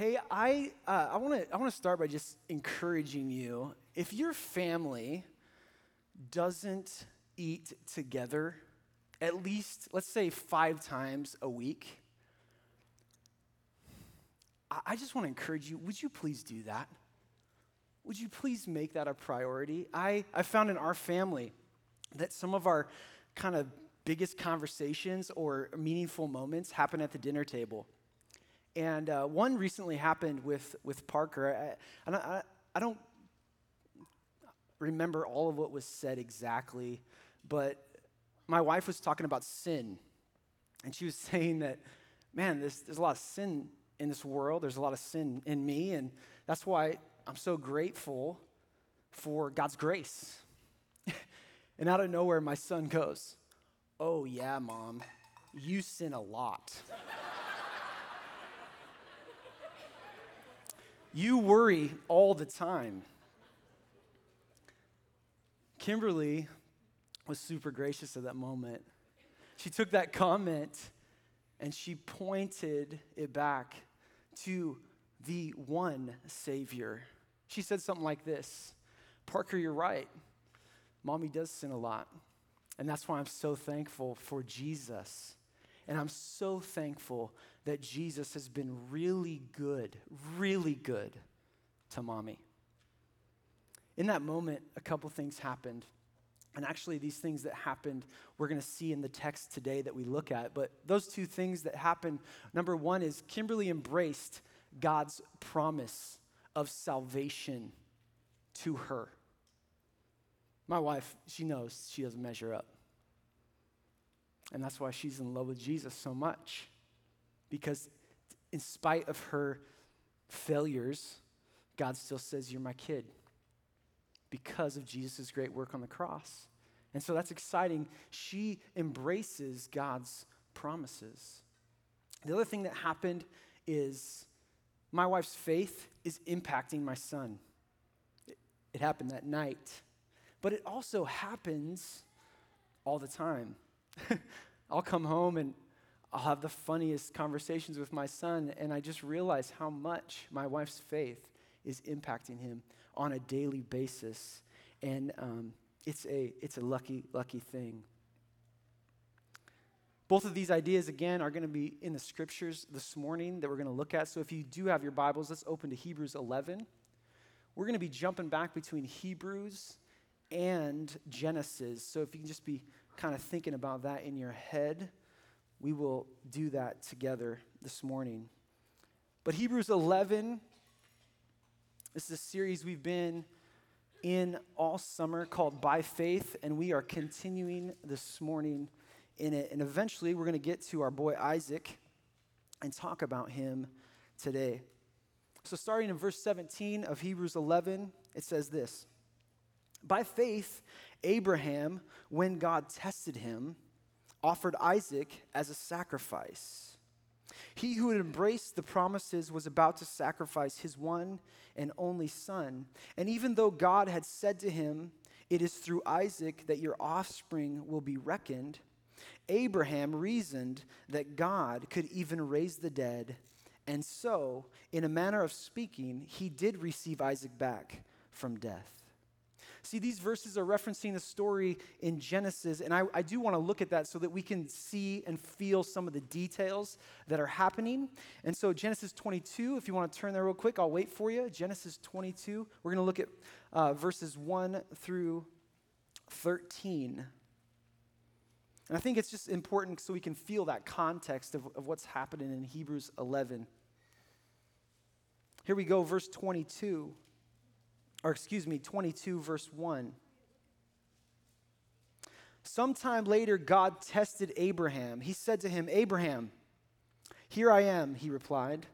Hey, I, uh, I want to I wanna start by just encouraging you. If your family doesn't eat together at least, let's say, five times a week, I, I just want to encourage you would you please do that? Would you please make that a priority? I, I found in our family that some of our kind of biggest conversations or meaningful moments happen at the dinner table. And uh, one recently happened with, with Parker. I, I, I don't remember all of what was said exactly, but my wife was talking about sin. And she was saying that, man, there's, there's a lot of sin in this world. There's a lot of sin in me. And that's why I'm so grateful for God's grace. and out of nowhere, my son goes, Oh, yeah, mom, you sin a lot. You worry all the time. Kimberly was super gracious at that moment. She took that comment and she pointed it back to the one Savior. She said something like this Parker, you're right. Mommy does sin a lot. And that's why I'm so thankful for Jesus. And I'm so thankful that Jesus has been really good, really good to mommy. In that moment, a couple things happened. And actually, these things that happened, we're going to see in the text today that we look at. But those two things that happened number one is Kimberly embraced God's promise of salvation to her. My wife, she knows she doesn't measure up. And that's why she's in love with Jesus so much. Because in spite of her failures, God still says, You're my kid. Because of Jesus' great work on the cross. And so that's exciting. She embraces God's promises. The other thing that happened is my wife's faith is impacting my son. It, it happened that night. But it also happens all the time. I'll come home and I'll have the funniest conversations with my son, and I just realize how much my wife's faith is impacting him on a daily basis. And um, it's, a, it's a lucky, lucky thing. Both of these ideas, again, are going to be in the scriptures this morning that we're going to look at. So if you do have your Bibles, let's open to Hebrews 11. We're going to be jumping back between Hebrews and Genesis. So if you can just be kind of thinking about that in your head, we will do that together this morning. But Hebrews 11, this is a series we've been in all summer called By Faith, and we are continuing this morning in it. And eventually, we're going to get to our boy Isaac and talk about him today. So, starting in verse 17 of Hebrews 11, it says this By faith, Abraham, when God tested him, offered Isaac as a sacrifice. He who had embraced the promises was about to sacrifice his one and only son. And even though God had said to him, It is through Isaac that your offspring will be reckoned, Abraham reasoned that God could even raise the dead. And so, in a manner of speaking, he did receive Isaac back from death. See, these verses are referencing a story in Genesis, and I, I do want to look at that so that we can see and feel some of the details that are happening. And so, Genesis 22, if you want to turn there real quick, I'll wait for you. Genesis 22, we're going to look at uh, verses 1 through 13. And I think it's just important so we can feel that context of, of what's happening in Hebrews 11. Here we go, verse 22 or excuse me, 22, verse 1. Sometime later, God tested Abraham. He said to him, Abraham, here I am, he replied.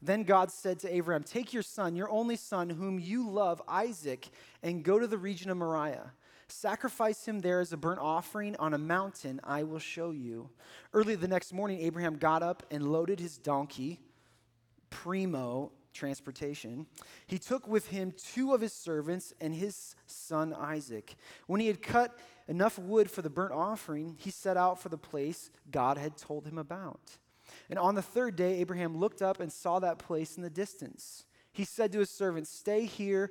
Then God said to Abraham, Take your son, your only son, whom you love, Isaac, and go to the region of Moriah. Sacrifice him there as a burnt offering on a mountain I will show you. Early the next morning, Abraham got up and loaded his donkey, Primo, transportation, he took with him two of his servants and his son Isaac. When he had cut enough wood for the burnt offering, he set out for the place God had told him about. And on the third day, Abraham looked up and saw that place in the distance. He said to his servants, Stay here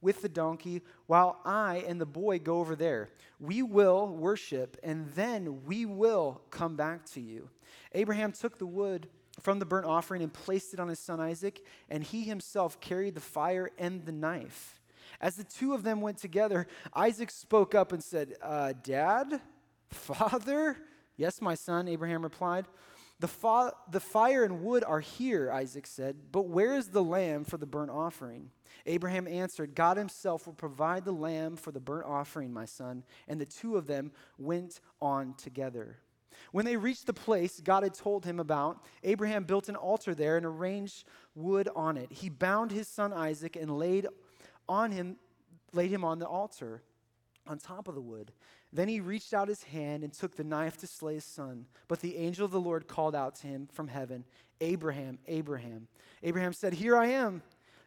with the donkey while I and the boy go over there. We will worship, and then we will come back to you. Abraham took the wood from the burnt offering and placed it on his son Isaac, and he himself carried the fire and the knife. As the two of them went together, Isaac spoke up and said, uh, Dad? Father? Yes, my son, Abraham replied. The, fa- the fire and wood are here, Isaac said, but where is the lamb for the burnt offering? Abraham answered, God himself will provide the lamb for the burnt offering, my son. And the two of them went on together. When they reached the place God had told him about, Abraham built an altar there and arranged wood on it. He bound his son Isaac and laid on him laid him on the altar on top of the wood. Then he reached out his hand and took the knife to slay his son. But the angel of the Lord called out to him from heaven, Abraham, Abraham. Abraham said, Here I am.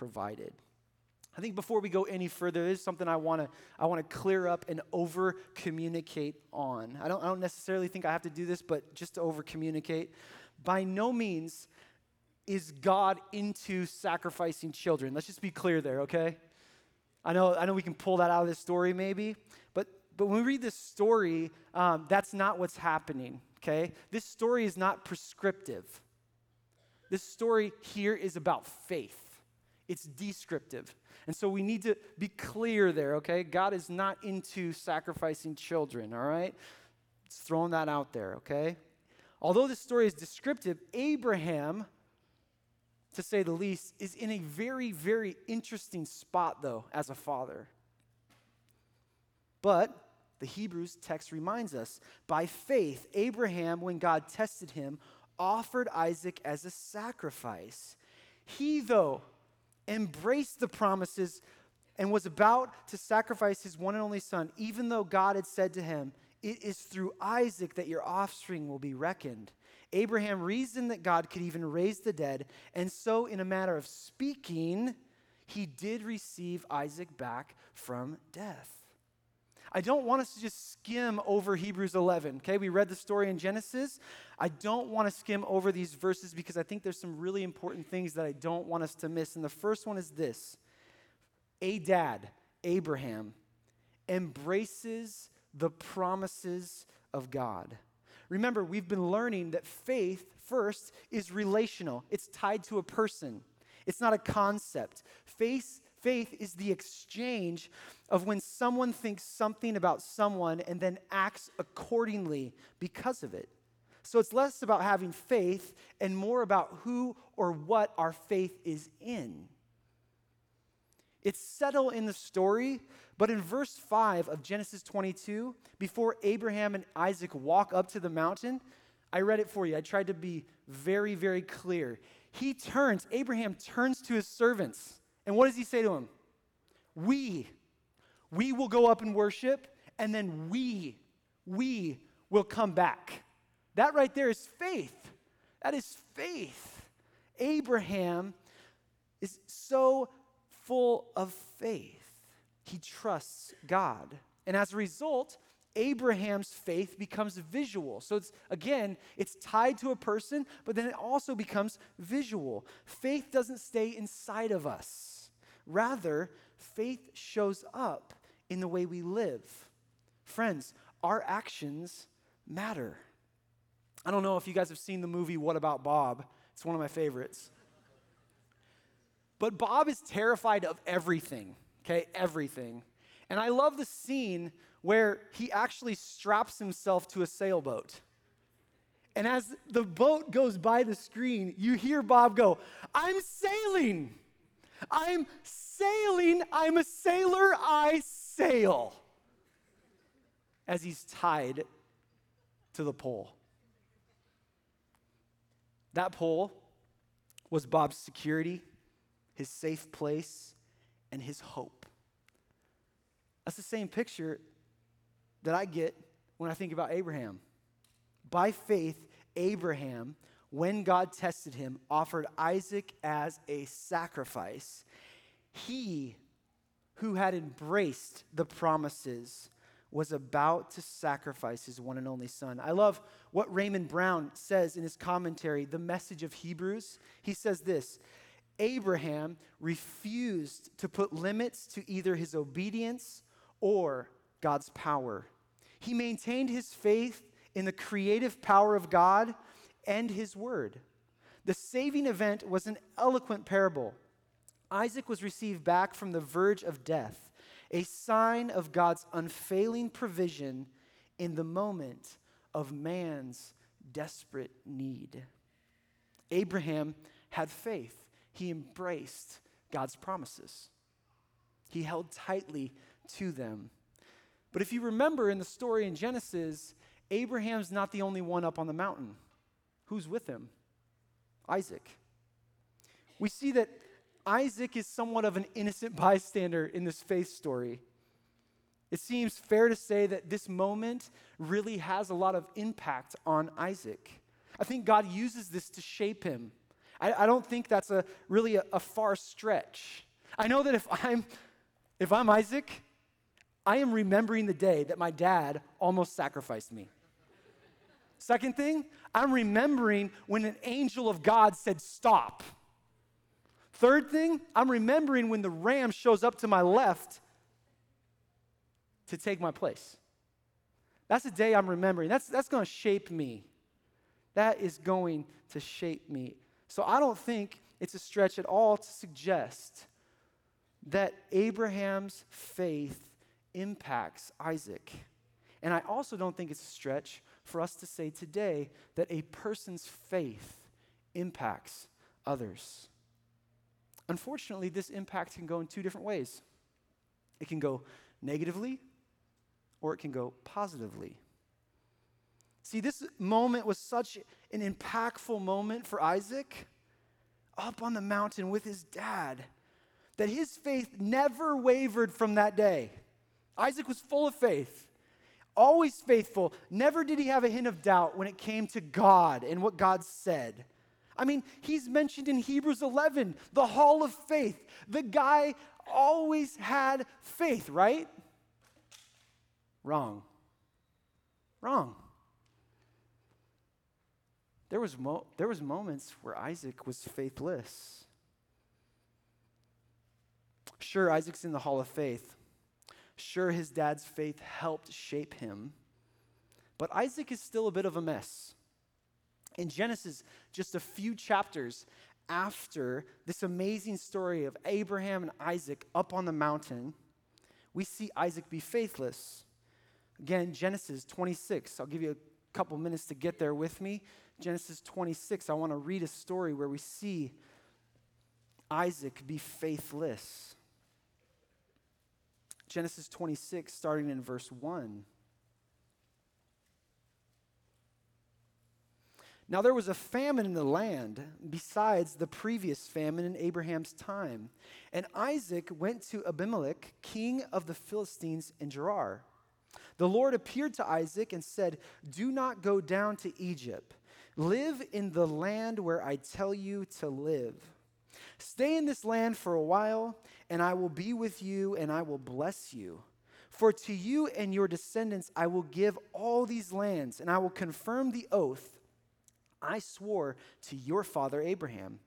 provided. I think before we go any further, there's something I want to I want to clear up and over communicate on. I don't, I don't necessarily think I have to do this, but just to over communicate. By no means is God into sacrificing children? Let's just be clear there, okay? I know, I know we can pull that out of this story maybe, but, but when we read this story, um, that's not what's happening, okay? This story is not prescriptive. This story here is about faith, it's descriptive. And so we need to be clear there, okay? God is not into sacrificing children, all right? Just throwing that out there, okay? Although this story is descriptive, Abraham to say the least, is in a very, very interesting spot, though, as a father. But the Hebrews text reminds us by faith, Abraham, when God tested him, offered Isaac as a sacrifice. He, though, embraced the promises and was about to sacrifice his one and only son, even though God had said to him, It is through Isaac that your offspring will be reckoned. Abraham reasoned that God could even raise the dead, and so, in a matter of speaking, he did receive Isaac back from death. I don't want us to just skim over Hebrews 11. Okay, we read the story in Genesis. I don't want to skim over these verses because I think there's some really important things that I don't want us to miss. And the first one is this A dad, Abraham, embraces the promises of God. Remember, we've been learning that faith, first, is relational, it's tied to a person, it's not a concept. Faith, faith is the exchange of when someone thinks something about someone and then acts accordingly because of it. So it's less about having faith and more about who or what our faith is in. It's subtle in the story, but in verse 5 of Genesis 22, before Abraham and Isaac walk up to the mountain, I read it for you. I tried to be very, very clear. He turns, Abraham turns to his servants. And what does he say to him? We, we will go up and worship, and then we, we will come back. That right there is faith. That is faith. Abraham is so full of faith. He trusts God. And as a result, Abraham's faith becomes visual. So it's again, it's tied to a person, but then it also becomes visual. Faith doesn't stay inside of us. Rather, faith shows up in the way we live. Friends, our actions matter. I don't know if you guys have seen the movie What About Bob? It's one of my favorites. But Bob is terrified of everything okay? Everything. And I love the scene where he actually straps himself to a sailboat. And as the boat goes by the screen, you hear Bob go, I'm sailing. I'm sailing. I'm a sailor. I sail. As he's tied to the pole. That pole was Bob's security, his safe place, and his hope. That's the same picture that I get when I think about Abraham. By faith, Abraham, when God tested him, offered Isaac as a sacrifice. He who had embraced the promises was about to sacrifice his one and only son. I love what Raymond Brown says in his commentary, The Message of Hebrews. He says this Abraham refused to put limits to either his obedience or God's power. He maintained his faith in the creative power of God and his word. The saving event was an eloquent parable. Isaac was received back from the verge of death, a sign of God's unfailing provision in the moment of man's desperate need. Abraham had faith, he embraced God's promises, he held tightly to them. But if you remember in the story in Genesis, Abraham's not the only one up on the mountain. Who's with him? Isaac. We see that Isaac is somewhat of an innocent bystander in this faith story. It seems fair to say that this moment really has a lot of impact on Isaac. I think God uses this to shape him. I, I don't think that's a really a, a far stretch. I know that if I'm if I'm Isaac, I am remembering the day that my dad almost sacrificed me. Second thing, I'm remembering when an angel of God said, Stop. Third thing, I'm remembering when the ram shows up to my left to take my place. That's a day I'm remembering. That's, that's going to shape me. That is going to shape me. So I don't think it's a stretch at all to suggest that Abraham's faith impacts Isaac. And I also don't think it's a stretch for us to say today that a person's faith impacts others. Unfortunately, this impact can go in two different ways it can go negatively or it can go positively. See, this moment was such an impactful moment for Isaac up on the mountain with his dad that his faith never wavered from that day. Isaac was full of faith, always faithful. Never did he have a hint of doubt when it came to God and what God said. I mean, he's mentioned in Hebrews 11, the hall of faith. The guy always had faith, right? Wrong. Wrong. There was, mo- there was moments where Isaac was faithless. Sure, Isaac's in the hall of faith. Sure, his dad's faith helped shape him. But Isaac is still a bit of a mess. In Genesis, just a few chapters after this amazing story of Abraham and Isaac up on the mountain, we see Isaac be faithless. Again, Genesis 26. I'll give you a couple minutes to get there with me. Genesis 26, I want to read a story where we see Isaac be faithless. Genesis 26, starting in verse 1. Now there was a famine in the land besides the previous famine in Abraham's time. And Isaac went to Abimelech, king of the Philistines in Gerar. The Lord appeared to Isaac and said, Do not go down to Egypt. Live in the land where I tell you to live. Stay in this land for a while, and I will be with you, and I will bless you. For to you and your descendants I will give all these lands, and I will confirm the oath I swore to your father Abraham.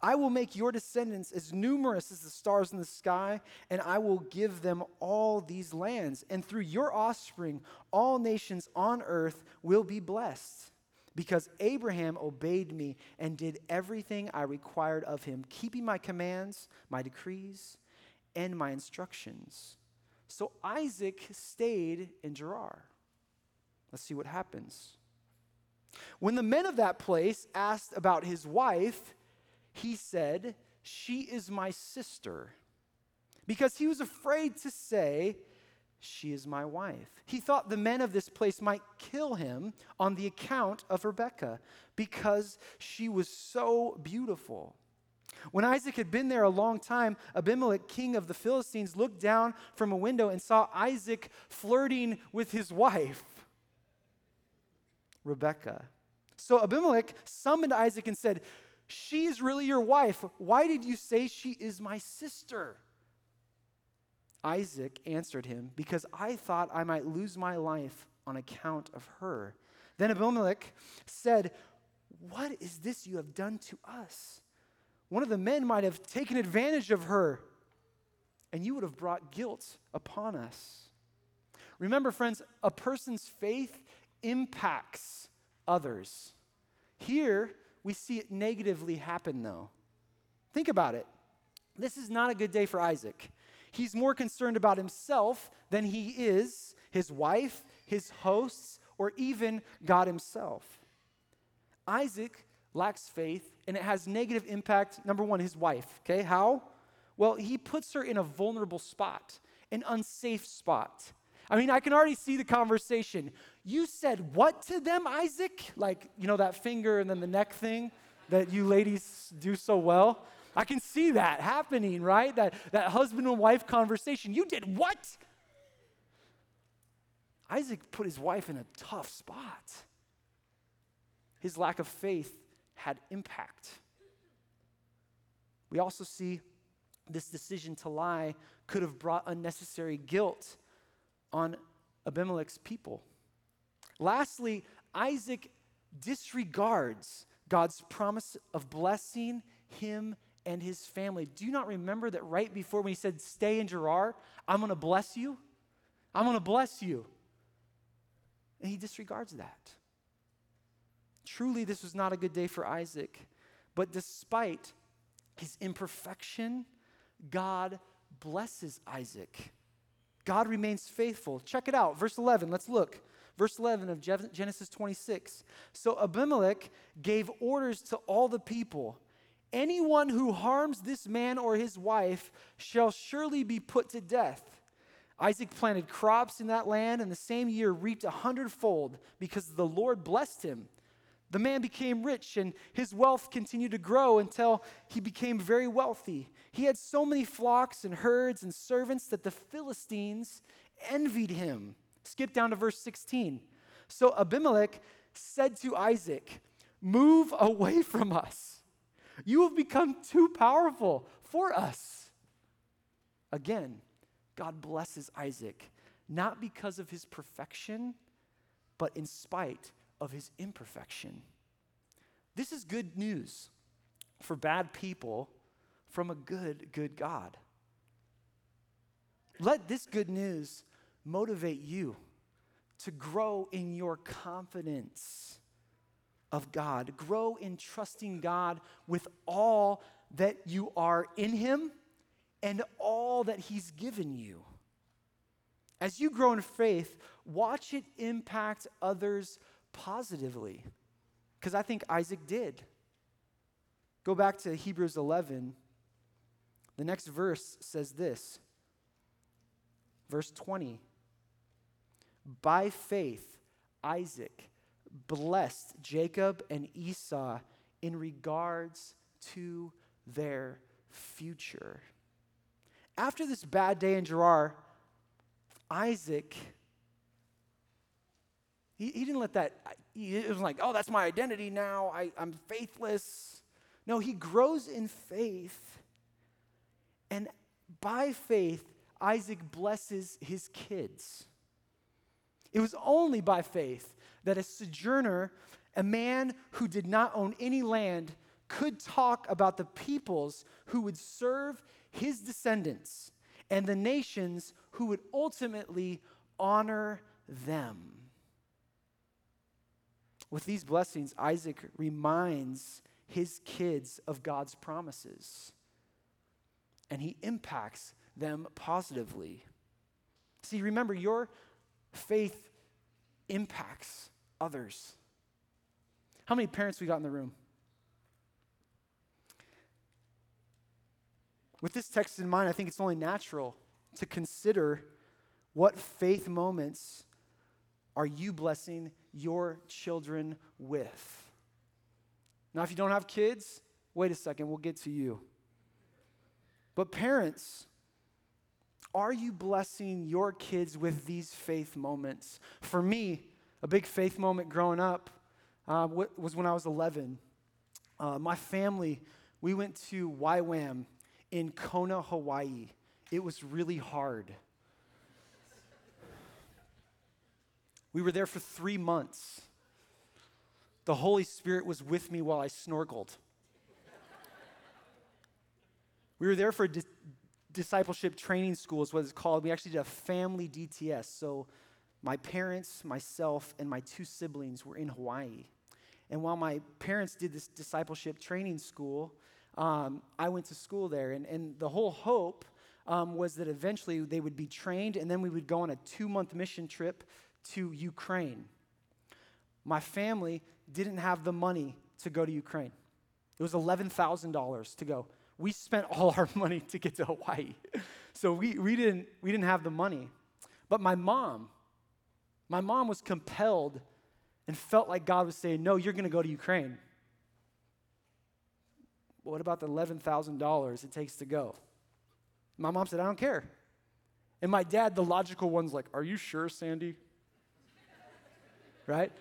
I will make your descendants as numerous as the stars in the sky, and I will give them all these lands. And through your offspring, all nations on earth will be blessed because Abraham obeyed me and did everything I required of him, keeping my commands, my decrees, and my instructions. So Isaac stayed in Gerar. Let's see what happens. When the men of that place asked about his wife, he said, She is my sister. Because he was afraid to say, She is my wife. He thought the men of this place might kill him on the account of Rebekah because she was so beautiful. When Isaac had been there a long time, Abimelech, king of the Philistines, looked down from a window and saw Isaac flirting with his wife, Rebekah. So Abimelech summoned Isaac and said, She is really your wife. Why did you say she is my sister? Isaac answered him, Because I thought I might lose my life on account of her. Then Abimelech said, What is this you have done to us? One of the men might have taken advantage of her, and you would have brought guilt upon us. Remember, friends, a person's faith impacts others. Here, we see it negatively happen, though. Think about it. This is not a good day for Isaac. He's more concerned about himself than he is his wife, his hosts, or even God himself. Isaac lacks faith, and it has negative impact. Number one, his wife. Okay, how? Well, he puts her in a vulnerable spot, an unsafe spot. I mean, I can already see the conversation. You said what to them, Isaac? Like, you know, that finger and then the neck thing that you ladies do so well. I can see that happening, right? That, that husband and wife conversation. You did what? Isaac put his wife in a tough spot. His lack of faith had impact. We also see this decision to lie could have brought unnecessary guilt on Abimelech's people. Lastly, Isaac disregards God's promise of blessing him and his family. Do you not remember that right before when he said, Stay in Gerar, I'm going to bless you? I'm going to bless you. And he disregards that. Truly, this was not a good day for Isaac. But despite his imperfection, God blesses Isaac. God remains faithful. Check it out. Verse 11, let's look. Verse 11 of Genesis 26. So Abimelech gave orders to all the people Anyone who harms this man or his wife shall surely be put to death. Isaac planted crops in that land and the same year reaped a hundredfold because the Lord blessed him. The man became rich and his wealth continued to grow until he became very wealthy. He had so many flocks and herds and servants that the Philistines envied him. Skip down to verse 16. So Abimelech said to Isaac, Move away from us you have become too powerful for us. Again, God blesses Isaac, not because of his perfection, but in spite of his imperfection. This is good news for bad people from a good, good God. Let this good news motivate you to grow in your confidence of God. Grow in trusting God with all that you are in Him and all that He's given you. As you grow in faith, watch it impact others positively. Because I think Isaac did. Go back to Hebrews 11. The next verse says this. Verse 20. By faith, Isaac blessed Jacob and Esau in regards to their future. After this bad day in Gerar, Isaac, he, he didn't let that, it was like, oh, that's my identity now. I, I'm faithless. No, he grows in faith. And by faith, Isaac blesses his kids. It was only by faith that a sojourner, a man who did not own any land, could talk about the peoples who would serve his descendants and the nations who would ultimately honor them. With these blessings, Isaac reminds his kids of God's promises and he impacts them positively. See, remember, your faith impacts others. How many parents we got in the room? With this text in mind, I think it's only natural to consider What faith moments are you blessing your children with? Now, if you don't have kids, wait a second, we'll get to you. But parents, are you blessing your kids with these faith moments? For me, a big faith moment growing up uh, was when I was 11. Uh, my family, we went to YWAM in Kona, Hawaii. It was really hard. We were there for three months. The Holy Spirit was with me while I snorkeled. we were there for di- discipleship training school, is what it's called. We actually did a family DTS. So my parents, myself, and my two siblings were in Hawaii. And while my parents did this discipleship training school, um, I went to school there. And, and the whole hope um, was that eventually they would be trained, and then we would go on a two month mission trip to Ukraine. My family didn't have the money to go to Ukraine, it was $11,000 to go. We spent all our money to get to Hawaii. So we, we, didn't, we didn't have the money. But my mom, my mom was compelled and felt like God was saying, No, you're going to go to Ukraine. What about the $11,000 it takes to go? My mom said, I don't care. And my dad, the logical one's like, Are you sure, Sandy? right?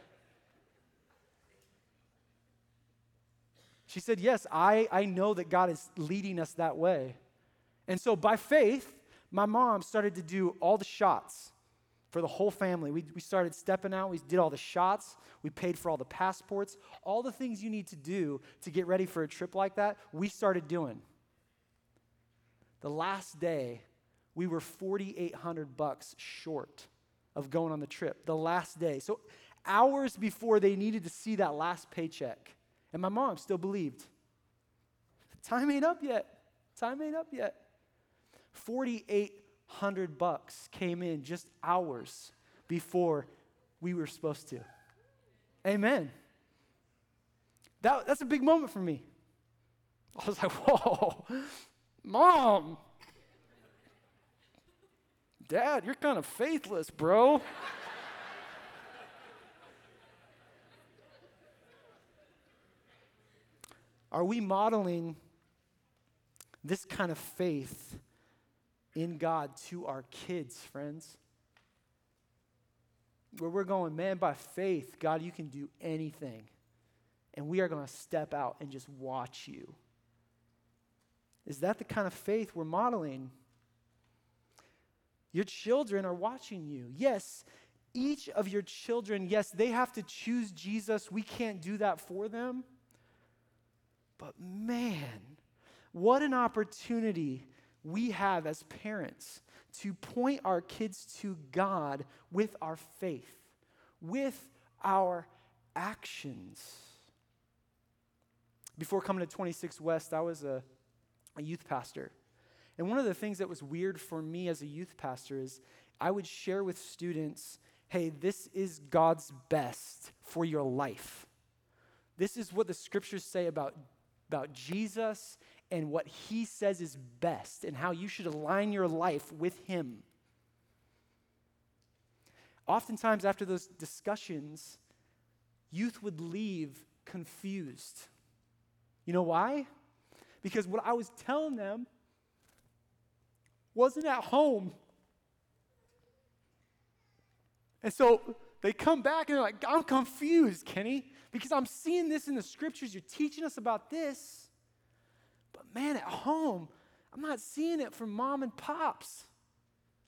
She said, Yes, I, I know that God is leading us that way. And so by faith, my mom started to do all the shots for the whole family. We, we started stepping out, we did all the shots, we paid for all the passports, all the things you need to do to get ready for a trip like that, we started doing. The last day, we were 4,800 bucks short of going on the trip. The last day. So hours before they needed to see that last paycheck. And my mom still believed. Time ain't up yet. Time ain't up yet. 4,800 bucks came in just hours before we were supposed to. Amen. That, that's a big moment for me. I was like, whoa, mom, dad, you're kind of faithless, bro. Are we modeling this kind of faith in God to our kids, friends? Where we're going, man, by faith, God, you can do anything. And we are going to step out and just watch you. Is that the kind of faith we're modeling? Your children are watching you. Yes, each of your children, yes, they have to choose Jesus. We can't do that for them. But man, what an opportunity we have as parents to point our kids to God with our faith, with our actions. Before coming to 26 West, I was a, a youth pastor. And one of the things that was weird for me as a youth pastor is I would share with students hey, this is God's best for your life. This is what the scriptures say about about Jesus and what he says is best and how you should align your life with him. Oftentimes, after those discussions, youth would leave confused. You know why? Because what I was telling them wasn't at home. And so they come back and they're like, I'm confused, Kenny because I'm seeing this in the scriptures. You're teaching us about this. But man, at home, I'm not seeing it from mom and pops.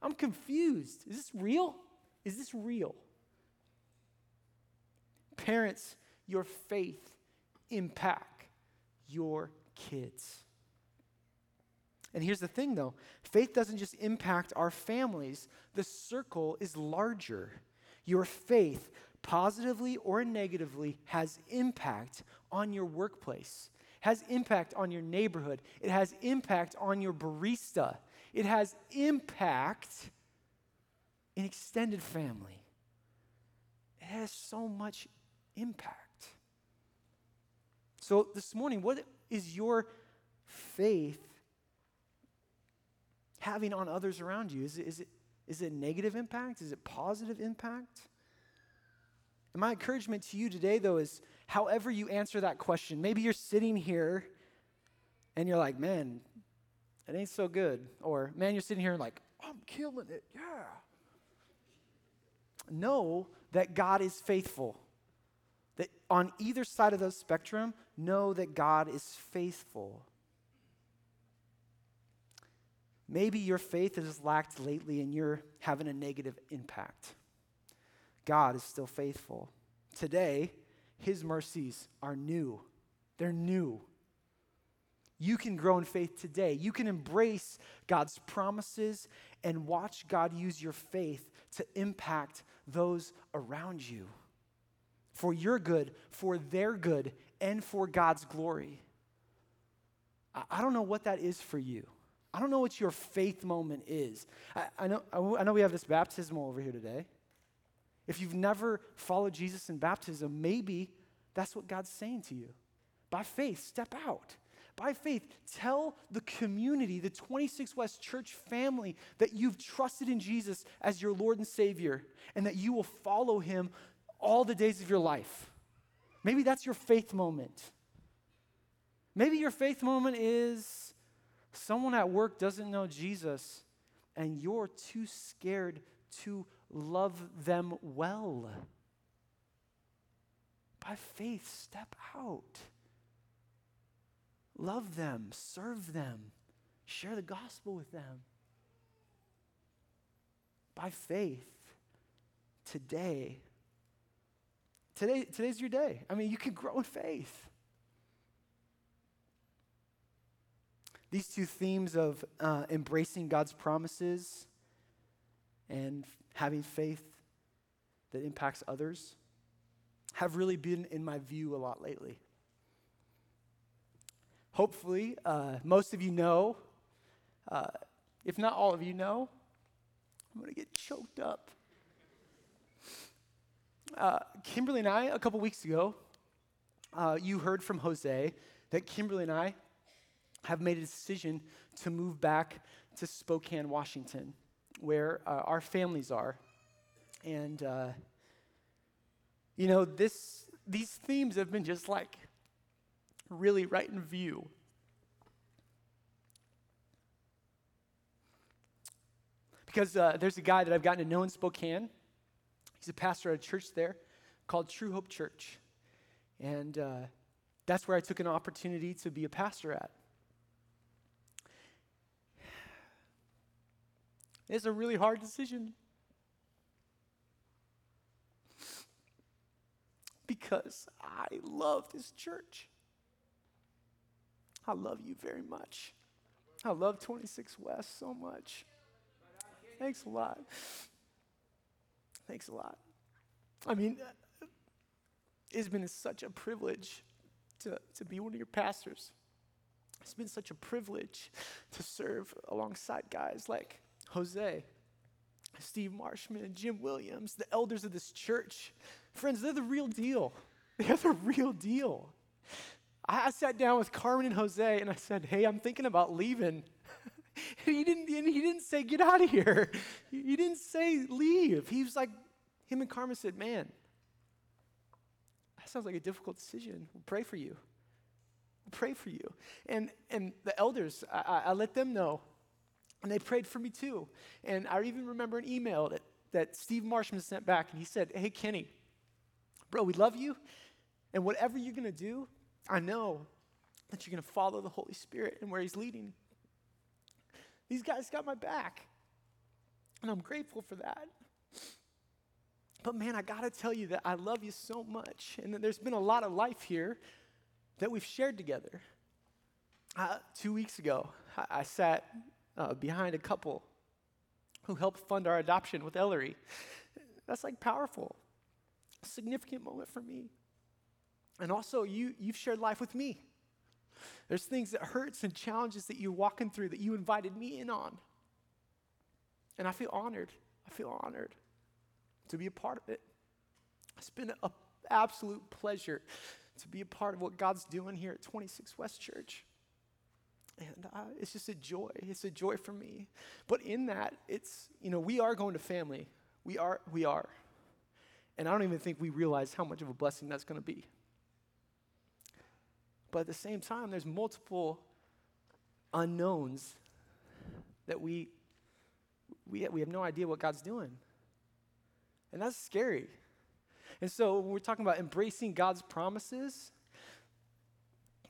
I'm confused. Is this real? Is this real? Parents, your faith impact your kids. And here's the thing though faith doesn't just impact our families, the circle is larger. Your faith positively or negatively, has impact on your workplace, has impact on your neighborhood, it has impact on your barista, it has impact in extended family. It has so much impact. So, this morning, what is your faith having on others around you? Is it, is it, Is it negative impact? Is it positive impact? And my encouragement to you today, though, is however you answer that question. Maybe you're sitting here and you're like, man, it ain't so good. Or, man, you're sitting here like, I'm killing it. Yeah. Know that God is faithful. That on either side of the spectrum, know that God is faithful. Maybe your faith has lacked lately and you're having a negative impact. God is still faithful. Today, His mercies are new. They're new. You can grow in faith today. You can embrace God's promises and watch God use your faith to impact those around you for your good, for their good, and for God's glory. I don't know what that is for you. I don't know what your faith moment is. I, I know, I know we have this baptismal over here today. If you've never followed Jesus in baptism, maybe that's what God's saying to you. By faith, step out. By faith, tell the community, the 26 West Church family, that you've trusted in Jesus as your Lord and Savior and that you will follow him all the days of your life. Maybe that's your faith moment. Maybe your faith moment is someone at work doesn't know Jesus and you're too scared to love them well. By faith, step out. Love them, serve them, share the gospel with them. By faith, today, today today's your day. I mean, you can grow in faith. These two themes of uh, embracing God's promises and having faith that impacts others have really been in my view a lot lately. Hopefully, uh, most of you know, uh, if not all of you know, I'm going to get choked up. Uh, Kimberly and I, a couple weeks ago, uh, you heard from Jose that Kimberly and I have made a decision to move back to Spokane, Washington, where uh, our families are. And, uh, you know, this, these themes have been just like really right in view. Because uh, there's a guy that I've gotten to know in Spokane. He's a pastor at a church there called True Hope Church. And uh, that's where I took an opportunity to be a pastor at. It's a really hard decision. Because I love this church. I love you very much. I love 26 West so much. Thanks a lot. Thanks a lot. I mean, uh, it's been such a privilege to, to be one of your pastors. It's been such a privilege to serve alongside guys like Jose, Steve Marshman, Jim Williams, the elders of this church. Friends, they're the real deal. They're the real deal. I sat down with Carmen and Jose and I said, Hey, I'm thinking about leaving. he, didn't, he didn't say, Get out of here. He didn't say, Leave. He was like, Him and Carmen said, Man, that sounds like a difficult decision. We'll pray for you. We'll pray for you. And, and the elders, I, I let them know. And they prayed for me too. And I even remember an email that, that Steve Marshman sent back, and he said, Hey, Kenny, bro, we love you. And whatever you're going to do, I know that you're going to follow the Holy Spirit and where He's leading. These guys got my back, and I'm grateful for that. But man, I got to tell you that I love you so much, and that there's been a lot of life here that we've shared together. Uh, two weeks ago, I, I sat uh, behind a couple who helped fund our adoption with Ellery. That's like powerful, a significant moment for me. And also, you, you've shared life with me. There's things that hurts and challenges that you're walking through that you invited me in on. And I feel honored. I feel honored to be a part of it. It's been an absolute pleasure to be a part of what God's doing here at 26 West Church. And uh, it's just a joy. It's a joy for me. But in that, it's, you know, we are going to family. We are, we are. And I don't even think we realize how much of a blessing that's going to be. But at the same time, there's multiple unknowns that we, we, we have no idea what God's doing. And that's scary. And so when we're talking about embracing God's promises,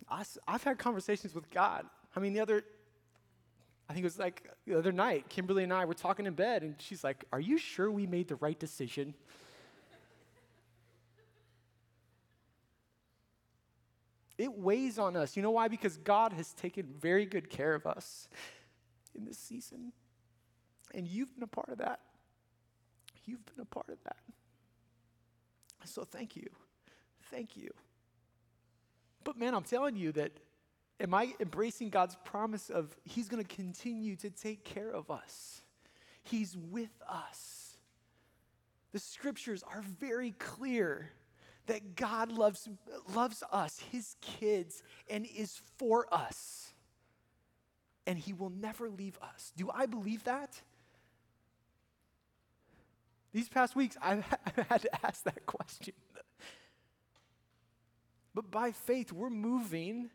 I, I've had conversations with God. I mean, the other, I think it was like the other night, Kimberly and I were talking in bed, and she's like, Are you sure we made the right decision? it weighs on us. You know why? Because God has taken very good care of us in this season. And you've been a part of that. You've been a part of that. So thank you. Thank you. But man, I'm telling you that am I embracing God's promise of He's going to continue to take care of us? He's with us. The scriptures are very clear that God loves, loves us, His kids, and is for us. And He will never leave us. Do I believe that? These past weeks, I've, I've had to ask that question. But by faith, we're moving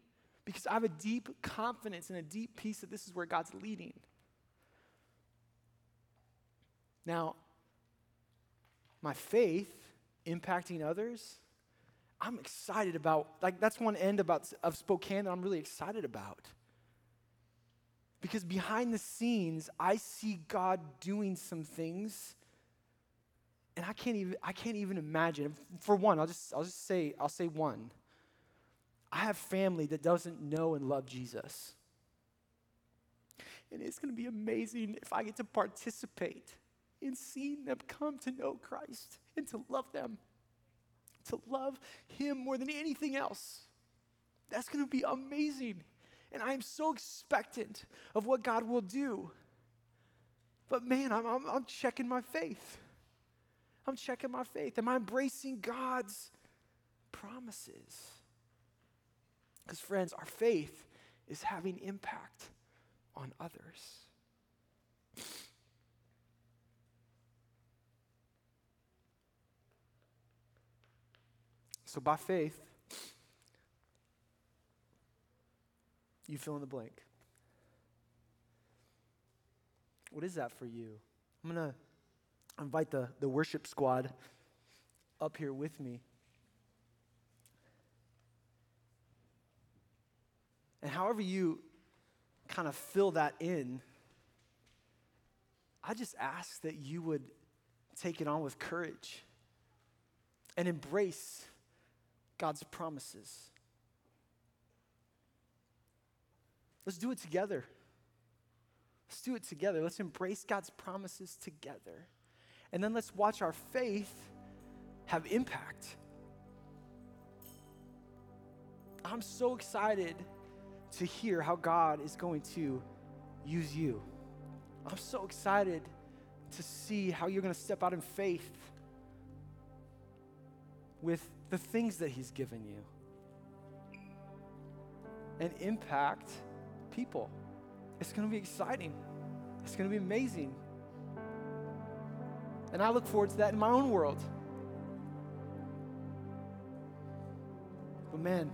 because I have a deep confidence and a deep peace that this is where God's leading. Now, my faith impacting others, I'm excited about. Like, that's one end about, of Spokane that I'm really excited about. Because behind the scenes, I see God doing some things and I can't even I can't even imagine. For one, I'll just I'll just say I'll say one. I have family that doesn't know and love Jesus. And it's going to be amazing if I get to participate in seeing them come to know Christ and to love them, to love Him more than anything else. That's going to be amazing. And I'm so expectant of what God will do. But man, I'm, I'm, I'm checking my faith. I'm checking my faith. Am I embracing God's promises? Because, friends, our faith is having impact on others. So, by faith, you fill in the blank. What is that for you? I'm going to invite the, the worship squad up here with me. And however you kind of fill that in, I just ask that you would take it on with courage and embrace God's promises. Let's do it together. Let's do it together. Let's embrace God's promises together. And then let's watch our faith have impact. I'm so excited to hear how God is going to use you. I'm so excited to see how you're going to step out in faith with the things that He's given you and impact people. It's going to be exciting, it's going to be amazing. And I look forward to that in my own world. But man,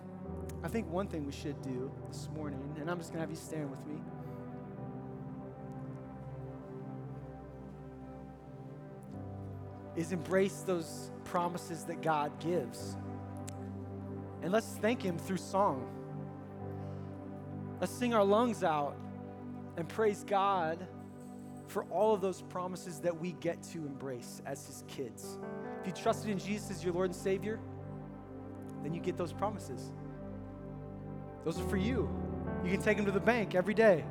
I think one thing we should do this morning, and I'm just going to have you stand with me. Is embrace those promises that God gives. And let's thank Him through song. Let's sing our lungs out and praise God for all of those promises that we get to embrace as his kids. If you trusted in Jesus as your Lord and Savior, then you get those promises. Those are for you. You can take them to the bank every day.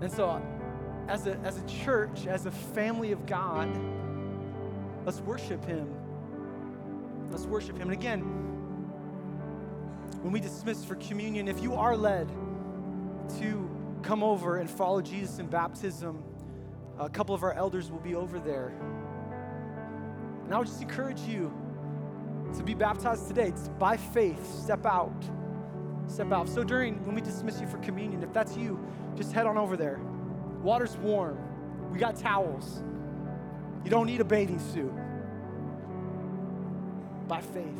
And so, as a, as a church, as a family of God, let's worship Him. Let's worship Him. And again, when we dismiss for communion, if you are led to come over and follow Jesus in baptism, a couple of our elders will be over there. And I would just encourage you to be baptized today. It's by faith, step out step out. So during when we dismiss you for communion, if that's you, just head on over there. Water's warm. We got towels. You don't need a bathing suit. By faith,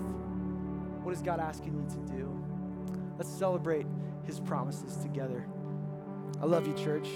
what is God asking you to do? Let's celebrate his promises together. I love you, church.